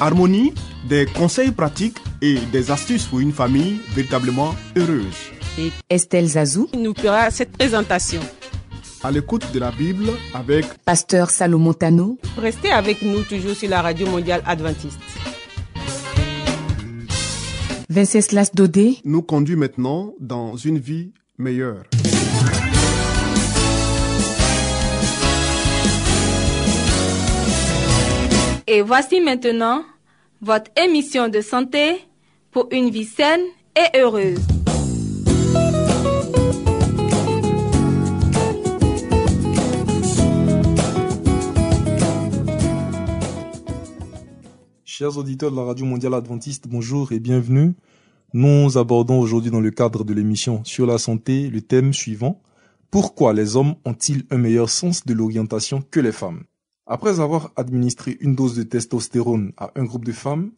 Harmonie, des conseils pratiques et des astuces pour une famille véritablement heureuse. et Estelle Zazou, nous fera cette présentation. À l'écoute de la Bible avec Pasteur Salomon Tano, Restez avec nous toujours sur la radio mondiale adventiste. Venceslas Dodé, nous conduit maintenant dans une vie meilleure. Et voici maintenant votre émission de santé pour une vie saine et heureuse. Chers auditeurs de la Radio Mondiale Adventiste, bonjour et bienvenue. Nous abordons aujourd'hui dans le cadre de l'émission sur la santé le thème suivant. Pourquoi les hommes ont-ils un meilleur sens de l'orientation que les femmes? Après avoir administré une dose de testostérone à un groupe de femmes,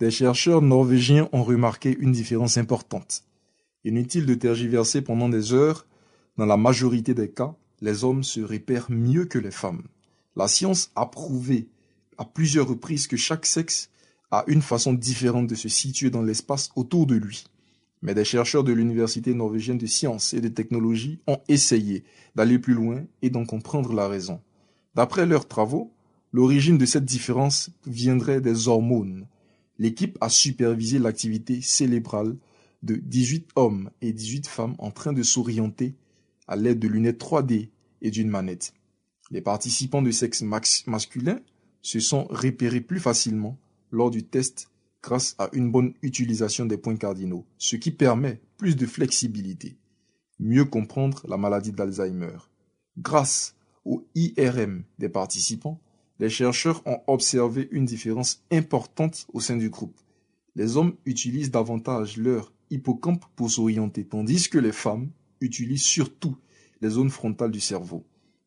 des chercheurs norvégiens ont remarqué une différence importante. Inutile de tergiverser pendant des heures, dans la majorité des cas, les hommes se repèrent mieux que les femmes. La science a prouvé à plusieurs reprises que chaque sexe a une façon différente de se situer dans l'espace autour de lui. Mais des chercheurs de l'Université norvégienne de sciences et de technologie ont essayé d'aller plus loin et d'en comprendre la raison. D'après leurs travaux, l'origine de cette différence viendrait des hormones. L'équipe a supervisé l'activité cérébrale de 18 hommes et 18 femmes en train de s'orienter à l'aide de lunettes 3D et d'une manette. Les participants de sexe masculin se sont repérés plus facilement lors du test grâce à une bonne utilisation des points cardinaux, ce qui permet plus de flexibilité. Mieux comprendre la maladie d'Alzheimer. Grâce au IRM des participants, les chercheurs ont observé une différence importante au sein du groupe. Les hommes utilisent davantage leur hippocampe pour s'orienter, tandis que les femmes utilisent surtout les zones frontales du cerveau.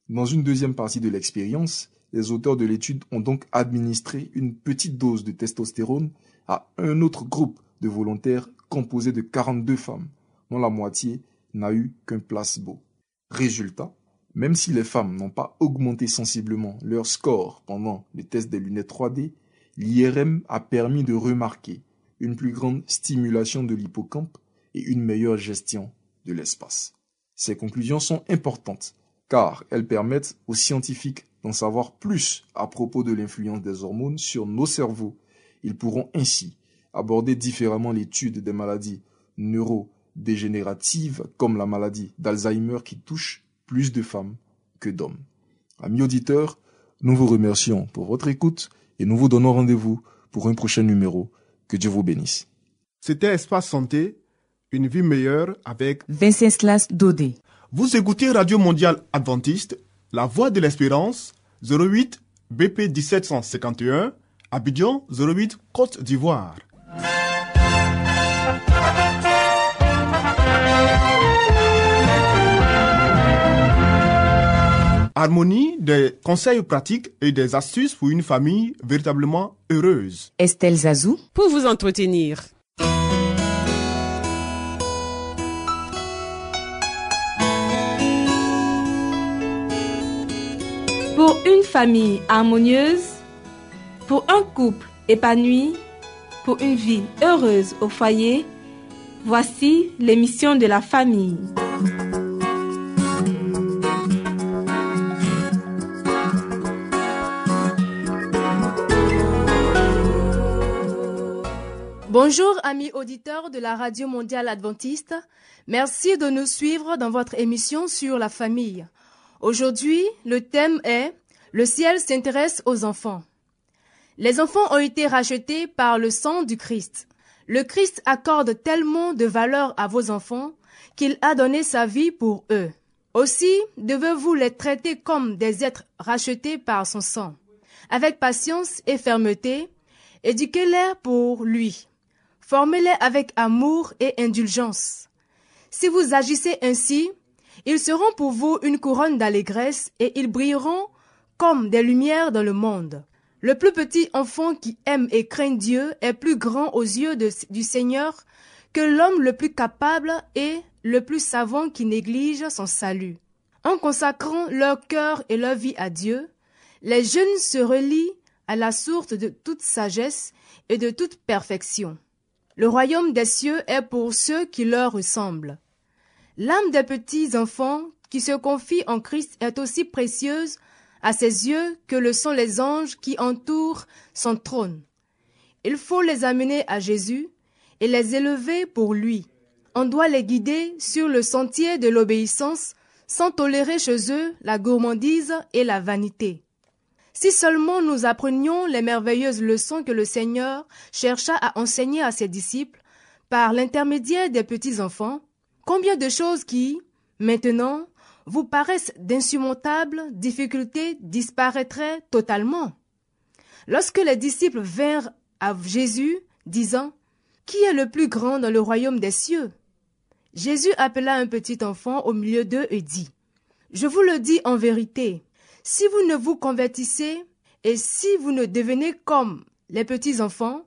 Dans une deuxième partie de l'expérience, les auteurs de l'étude ont donc administré une petite dose de testostérone à un autre groupe de volontaires composé de 42 femmes, dont la moitié n'a eu qu'un placebo. Résultat, même si les femmes n'ont pas augmenté sensiblement leur score pendant le test des lunettes 3D, l'IRM a permis de remarquer une plus grande stimulation de l'hippocampe et une meilleure gestion de l'espace. Ces conclusions sont importantes car elles permettent aux scientifiques d'en savoir plus à propos de l'influence des hormones sur nos cerveaux. Ils pourront ainsi aborder différemment l'étude des maladies neurodégénératives comme la maladie d'Alzheimer qui touche plus de femmes que d'hommes. Amis auditeurs, nous vous remercions pour votre écoute et nous vous donnons rendez-vous pour un prochain numéro. Que Dieu vous bénisse. C'était Espace Santé, une vie meilleure avec Venceslas Dodé. Vous écoutez Radio Mondiale Adventiste, La Voix de l'Espérance, 08 BP 1751, Abidjan 08 Côte d'Ivoire. Harmonie, des conseils pratiques et des astuces pour une famille véritablement heureuse. Estelle Zazou, Pour vous entretenir. Pour une famille harmonieuse, pour un couple épanoui, pour une vie heureuse au foyer, voici l'émission de la famille. Bonjour amis auditeurs de la Radio Mondiale Adventiste. Merci de nous suivre dans votre émission sur la famille. Aujourd'hui, le thème est Le ciel s'intéresse aux enfants. Les enfants ont été rachetés par le sang du Christ. Le Christ accorde tellement de valeur à vos enfants qu'il a donné sa vie pour eux. Aussi devez-vous les traiter comme des êtres rachetés par son sang. Avec patience et fermeté, éduquez-les pour lui. Formez-les avec amour et indulgence. Si vous agissez ainsi, ils seront pour vous une couronne d'allégresse et ils brilleront comme des lumières dans le monde. Le plus petit enfant qui aime et craint Dieu est plus grand aux yeux du Seigneur que l'homme le plus capable et le plus savant qui néglige son salut. En consacrant leur cœur et leur vie à Dieu, les jeunes se relient à la source de toute sagesse et de toute perfection. Le royaume des cieux est pour ceux qui leur ressemblent. L'âme des petits enfants qui se confient en Christ est aussi précieuse à ses yeux que le sont les anges qui entourent son trône. Il faut les amener à Jésus et les élever pour lui. On doit les guider sur le sentier de l'obéissance sans tolérer chez eux la gourmandise et la vanité. Si seulement nous apprenions les merveilleuses leçons que le Seigneur chercha à enseigner à ses disciples par l'intermédiaire des petits enfants, combien de choses qui, maintenant, vous paraissent d'insurmontables difficultés disparaîtraient totalement. Lorsque les disciples vinrent à Jésus, disant Qui est le plus grand dans le royaume des cieux? Jésus appela un petit enfant au milieu d'eux et dit Je vous le dis en vérité, si vous ne vous convertissez et si vous ne devenez comme les petits enfants,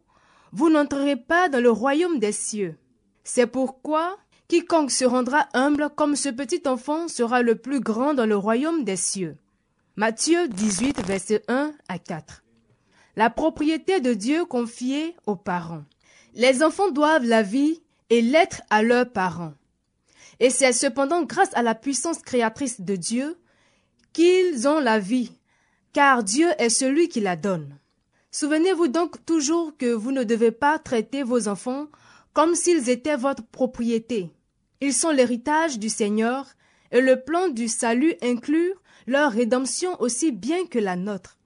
vous n'entrerez pas dans le royaume des cieux. C'est pourquoi quiconque se rendra humble comme ce petit enfant sera le plus grand dans le royaume des cieux. Matthieu 18, verset 1 à 4. La propriété de Dieu confiée aux parents. Les enfants doivent la vie et l'être à leurs parents. Et c'est cependant grâce à la puissance créatrice de Dieu qu'ils ont la vie, car Dieu est celui qui la donne. Souvenez-vous donc toujours que vous ne devez pas traiter vos enfants comme s'ils étaient votre propriété. Ils sont l'héritage du Seigneur, et le plan du salut inclut leur rédemption aussi bien que la nôtre.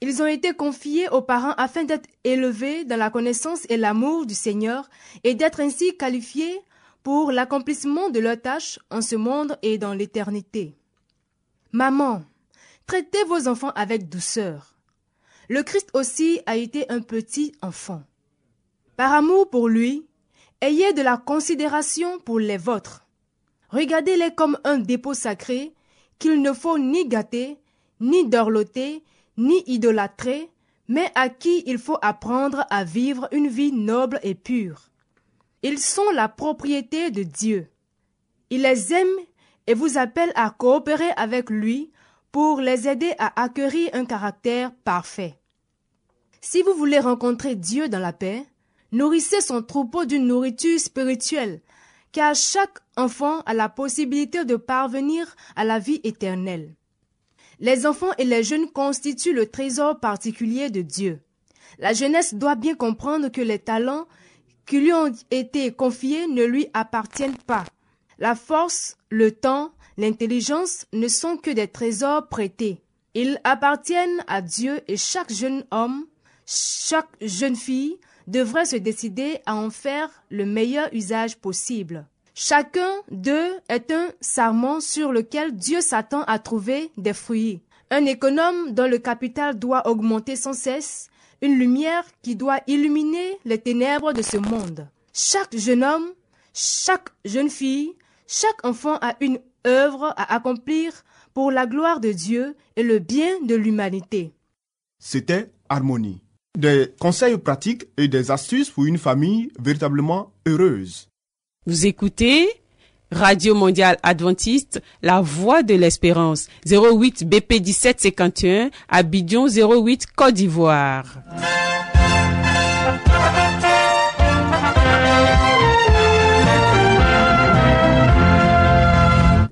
Ils ont été confiés aux parents afin d'être élevés dans la connaissance et l'amour du Seigneur et d'être ainsi qualifiés pour l'accomplissement de leurs tâches en ce monde et dans l'éternité. Maman, traitez vos enfants avec douceur. Le Christ aussi a été un petit enfant. Par amour pour lui, ayez de la considération pour les vôtres. Regardez-les comme un dépôt sacré qu'il ne faut ni gâter, ni dorloter, ni idolâtrer, mais à qui il faut apprendre à vivre une vie noble et pure. Ils sont la propriété de Dieu. Il les aime et vous appelle à coopérer avec lui pour les aider à acquérir un caractère parfait. Si vous voulez rencontrer Dieu dans la paix, nourrissez son troupeau d'une nourriture spirituelle, car chaque enfant a la possibilité de parvenir à la vie éternelle. Les enfants et les jeunes constituent le trésor particulier de Dieu. La jeunesse doit bien comprendre que les talents qui lui ont été confiés ne lui appartiennent pas. La force, le temps, l'intelligence ne sont que des trésors prêtés. Ils appartiennent à Dieu et chaque jeune homme, chaque jeune fille devrait se décider à en faire le meilleur usage possible. Chacun d'eux est un sarment sur lequel Dieu s'attend à trouver des fruits. Un économe dont le capital doit augmenter sans cesse, une lumière qui doit illuminer les ténèbres de ce monde. Chaque jeune homme, chaque jeune fille, chaque enfant a une œuvre à accomplir pour la gloire de Dieu et le bien de l'humanité. C'était Harmonie. Des conseils pratiques et des astuces pour une famille véritablement heureuse. Vous écoutez Radio Mondiale Adventiste, La Voix de l'Espérance, 08 BP 1751, Abidjan 08 Côte d'Ivoire.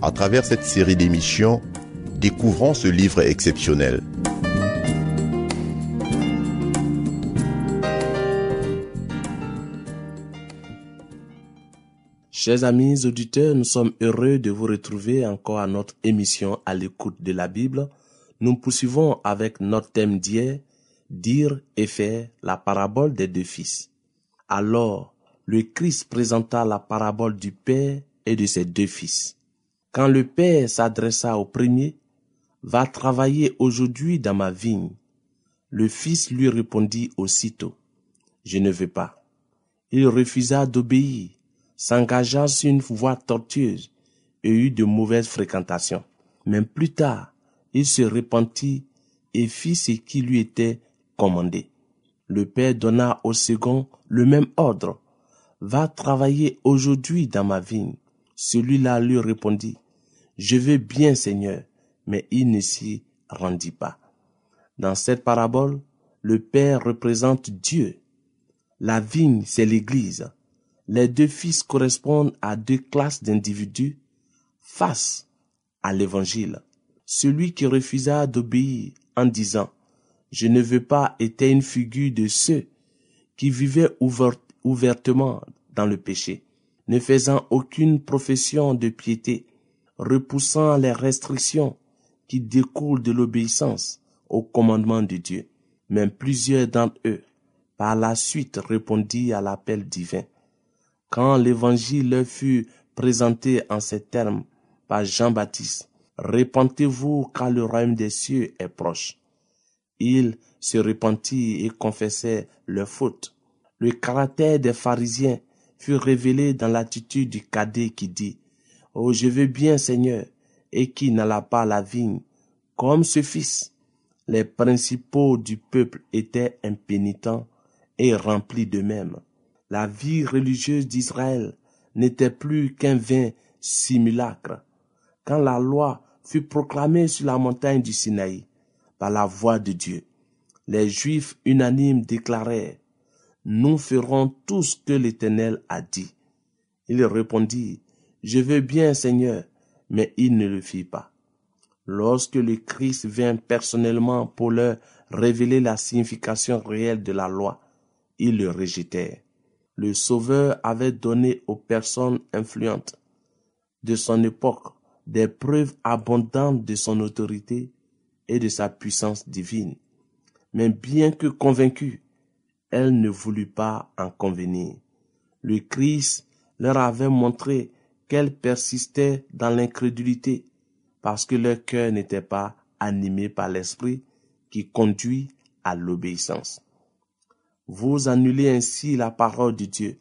À travers cette série d'émissions, découvrons ce livre exceptionnel. Chers amis auditeurs, nous sommes heureux de vous retrouver encore à notre émission à l'écoute de la Bible. Nous poursuivons avec notre thème d'hier, dire et faire la parabole des deux fils. Alors, le Christ présenta la parabole du Père et de ses deux fils. Quand le Père s'adressa au premier, Va travailler aujourd'hui dans ma vigne. Le fils lui répondit aussitôt, Je ne veux pas. Il refusa d'obéir, s'engagea sur une voie tortueuse et eut de mauvaises fréquentations. Mais plus tard, il se repentit et fit ce qui lui était commandé. Le père donna au second le même ordre. Va travailler aujourd'hui dans ma vigne. Celui-là lui répondit, Je veux bien, Seigneur, mais il ne s'y rendit pas. Dans cette parabole, le Père représente Dieu. La vigne, c'est l'Église. Les deux fils correspondent à deux classes d'individus face à l'Évangile. Celui qui refusa d'obéir en disant Je ne veux pas était une figure de ceux qui vivaient ouvertement dans le péché, ne faisant aucune profession de piété, repoussant les restrictions qui découlent de l'obéissance au commandement de Dieu. Même plusieurs d'entre eux, par la suite, répondirent à l'appel divin. Quand l'évangile leur fut présenté en ces termes par Jean-Baptiste, Répentez-vous car le royaume des cieux est proche. Ils se repentirent et confessaient leur faute. Le caractère des pharisiens fut révélé dans l'attitude du cadet qui dit, Oh, je veux bien, Seigneur, et qui n'alla pas la vigne, comme ce fils. Les principaux du peuple étaient impénitents et remplis d'eux-mêmes. La vie religieuse d'Israël n'était plus qu'un vain simulacre. Quand la loi fut proclamée sur la montagne du Sinaï par la voix de Dieu, les Juifs unanimes déclarèrent, Nous ferons tout ce que l'Éternel a dit. Il répondit, Je veux bien, Seigneur, mais ils ne le firent pas. Lorsque le Christ vint personnellement pour leur révéler la signification réelle de la loi, ils le rejetèrent. Le Sauveur avait donné aux personnes influentes de son époque des preuves abondantes de son autorité et de sa puissance divine. Mais bien que convaincue, elle ne voulut pas en convenir. Le Christ leur avait montré qu'elle persistait dans l'incrédulité parce que leur cœur n'était pas animé par l'esprit qui conduit à l'obéissance. Vous annulez ainsi la parole de Dieu,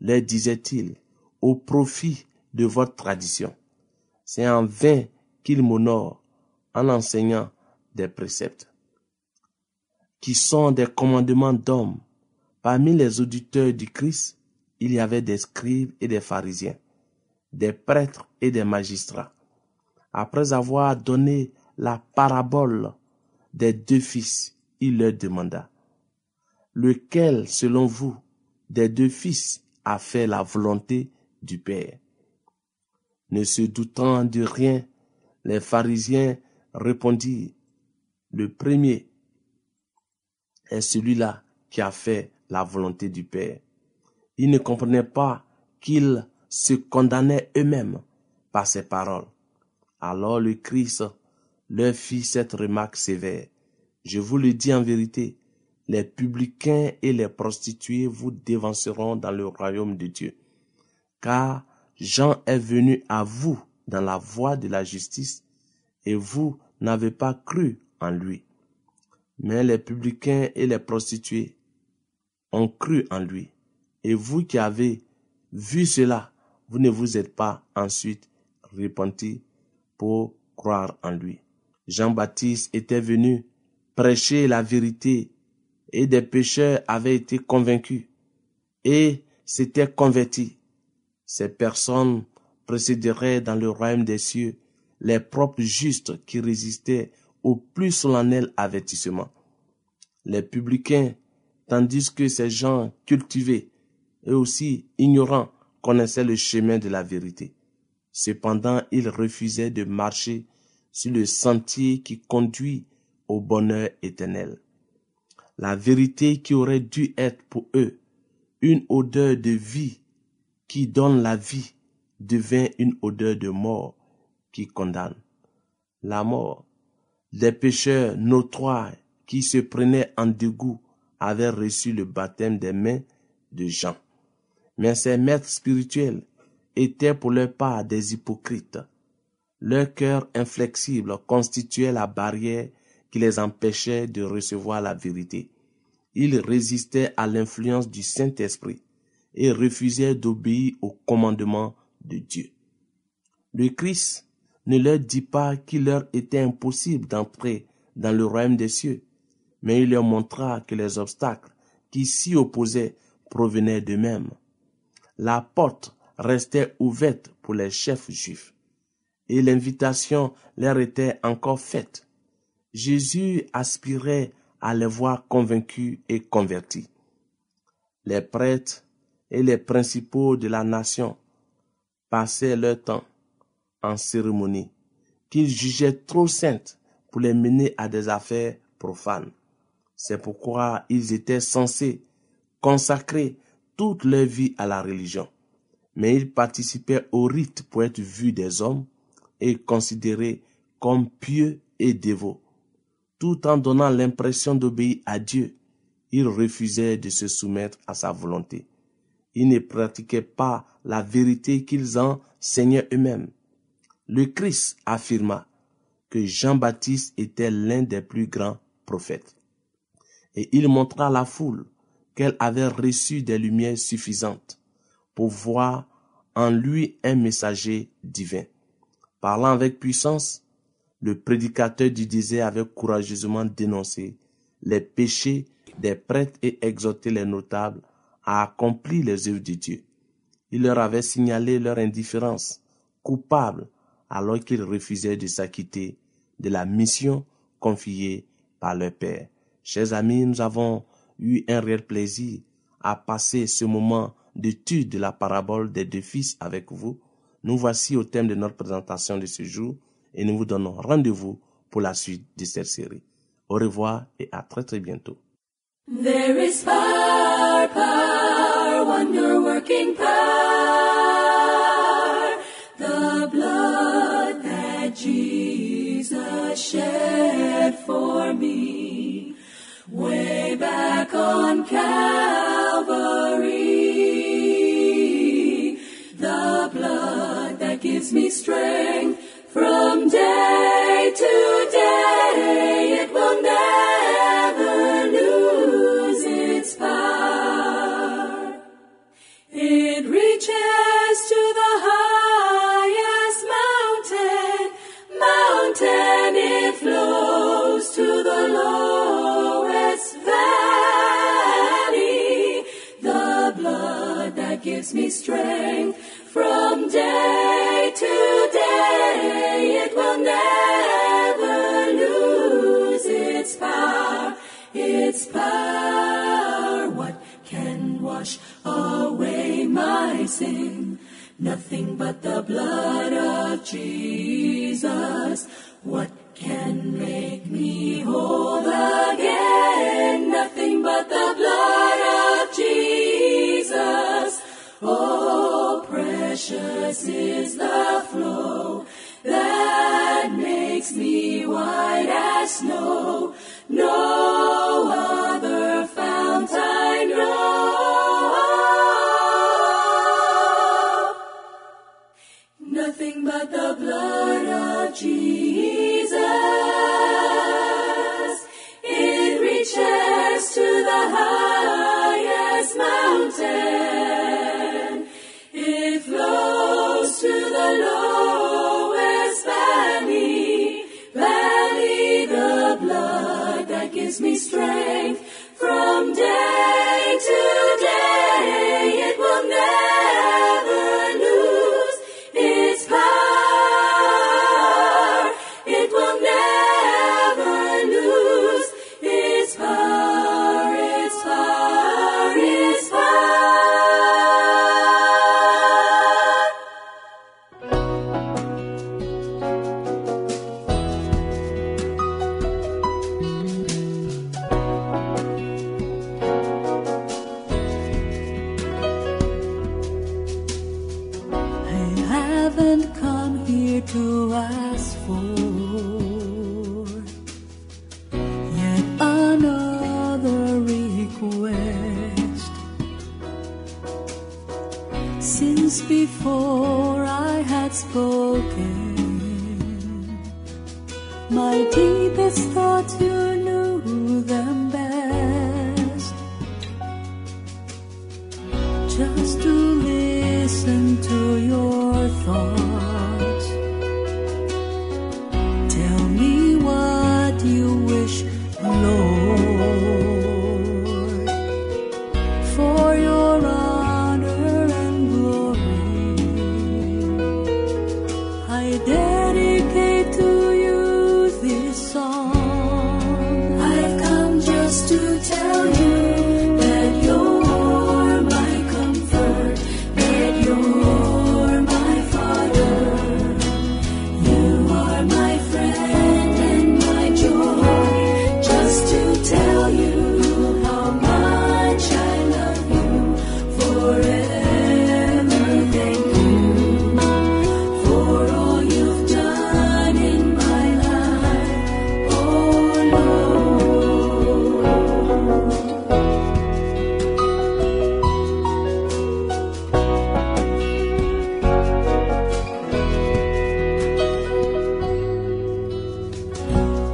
leur disait-il, au profit de votre tradition. C'est en vain qu'il m'honore en enseignant des préceptes qui sont des commandements d'hommes. Parmi les auditeurs du Christ, il y avait des scribes et des pharisiens des prêtres et des magistrats. Après avoir donné la parabole des deux fils, il leur demanda, Lequel, selon vous, des deux fils a fait la volonté du Père? Ne se doutant de rien, les pharisiens répondirent, Le premier est celui-là qui a fait la volonté du Père. Ils ne comprenaient pas qu'il se condamnaient eux-mêmes par ces paroles. Alors le Christ leur fit cette remarque sévère. Je vous le dis en vérité, les publicains et les prostituées vous dévanceront dans le royaume de Dieu. Car Jean est venu à vous dans la voie de la justice, et vous n'avez pas cru en lui. Mais les publicains et les prostituées ont cru en lui. Et vous qui avez vu cela, vous ne vous êtes pas ensuite repenti pour croire en lui. Jean-Baptiste était venu prêcher la vérité et des pécheurs avaient été convaincus et s'étaient convertis. Ces personnes précéderaient dans le royaume des cieux les propres justes qui résistaient au plus solennel avertissement. Les publicains, tandis que ces gens cultivés et aussi ignorants connaissait le chemin de la vérité. Cependant, ils refusaient de marcher sur le sentier qui conduit au bonheur éternel. La vérité qui aurait dû être pour eux une odeur de vie qui donne la vie devint une odeur de mort qui condamne. La mort des pécheurs notoires qui se prenaient en dégoût avaient reçu le baptême des mains de Jean. Mais ces maîtres spirituels étaient pour leur part des hypocrites. Leur cœur inflexible constituait la barrière qui les empêchait de recevoir la vérité. Ils résistaient à l'influence du Saint-Esprit et refusaient d'obéir au commandement de Dieu. Le Christ ne leur dit pas qu'il leur était impossible d'entrer dans le royaume des cieux, mais il leur montra que les obstacles qui s'y opposaient provenaient d'eux-mêmes. La porte restait ouverte pour les chefs juifs, et l'invitation leur était encore faite. Jésus aspirait à les voir convaincus et convertis. Les prêtres et les principaux de la nation passaient leur temps en cérémonie qu'ils jugeaient trop saintes pour les mener à des affaires profanes. C'est pourquoi ils étaient censés consacrer toute leur vie à la religion. Mais ils participaient au rite pour être vus des hommes et considérés comme pieux et dévots. Tout en donnant l'impression d'obéir à Dieu, ils refusaient de se soumettre à sa volonté. Ils ne pratiquaient pas la vérité qu'ils enseignaient eux-mêmes. Le Christ affirma que Jean-Baptiste était l'un des plus grands prophètes. Et il montra à la foule qu'elle avait reçu des lumières suffisantes pour voir en lui un messager divin. Parlant avec puissance, le prédicateur du désert avait courageusement dénoncé les péchés des prêtres et exhorté les notables à accomplir les œuvres de Dieu. Il leur avait signalé leur indifférence, coupable alors qu'ils refusaient de s'acquitter de la mission confiée par leur Père. Chers amis, nous avons eu un réel plaisir à passer ce moment d'étude de la parabole des deux fils avec vous. Nous voici au thème de notre présentation de ce jour et nous vous donnons rendez-vous pour la suite de cette série. Au revoir et à très très bientôt. There is power. For me. Way back on Calvary. The blood that gives me strength from day to day. It will never me strength from day to day, it will never lose its power, its power. What can wash away my sin? Nothing but the blood of Jesus. What can make me whole again? Nothing but the blood Oh, precious is the flow that makes me white as snow.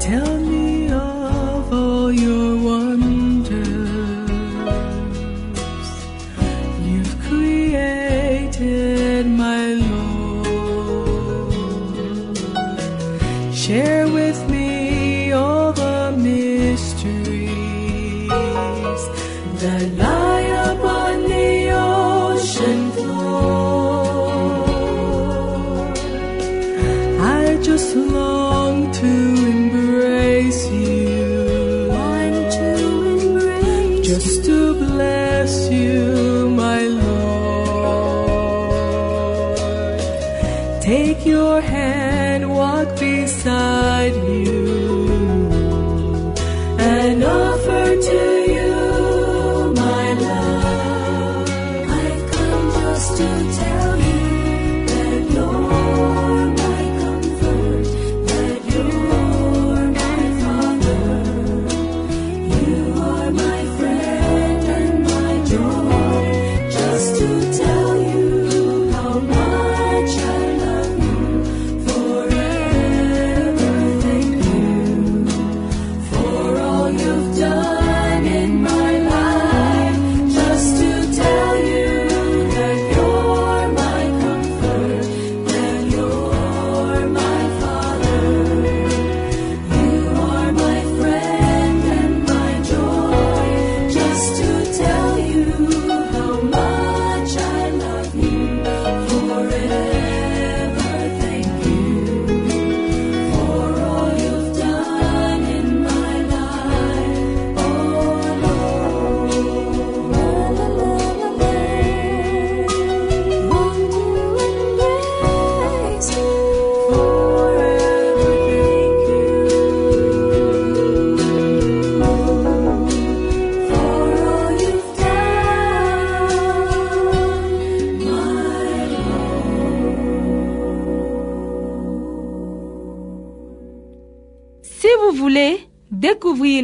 tell me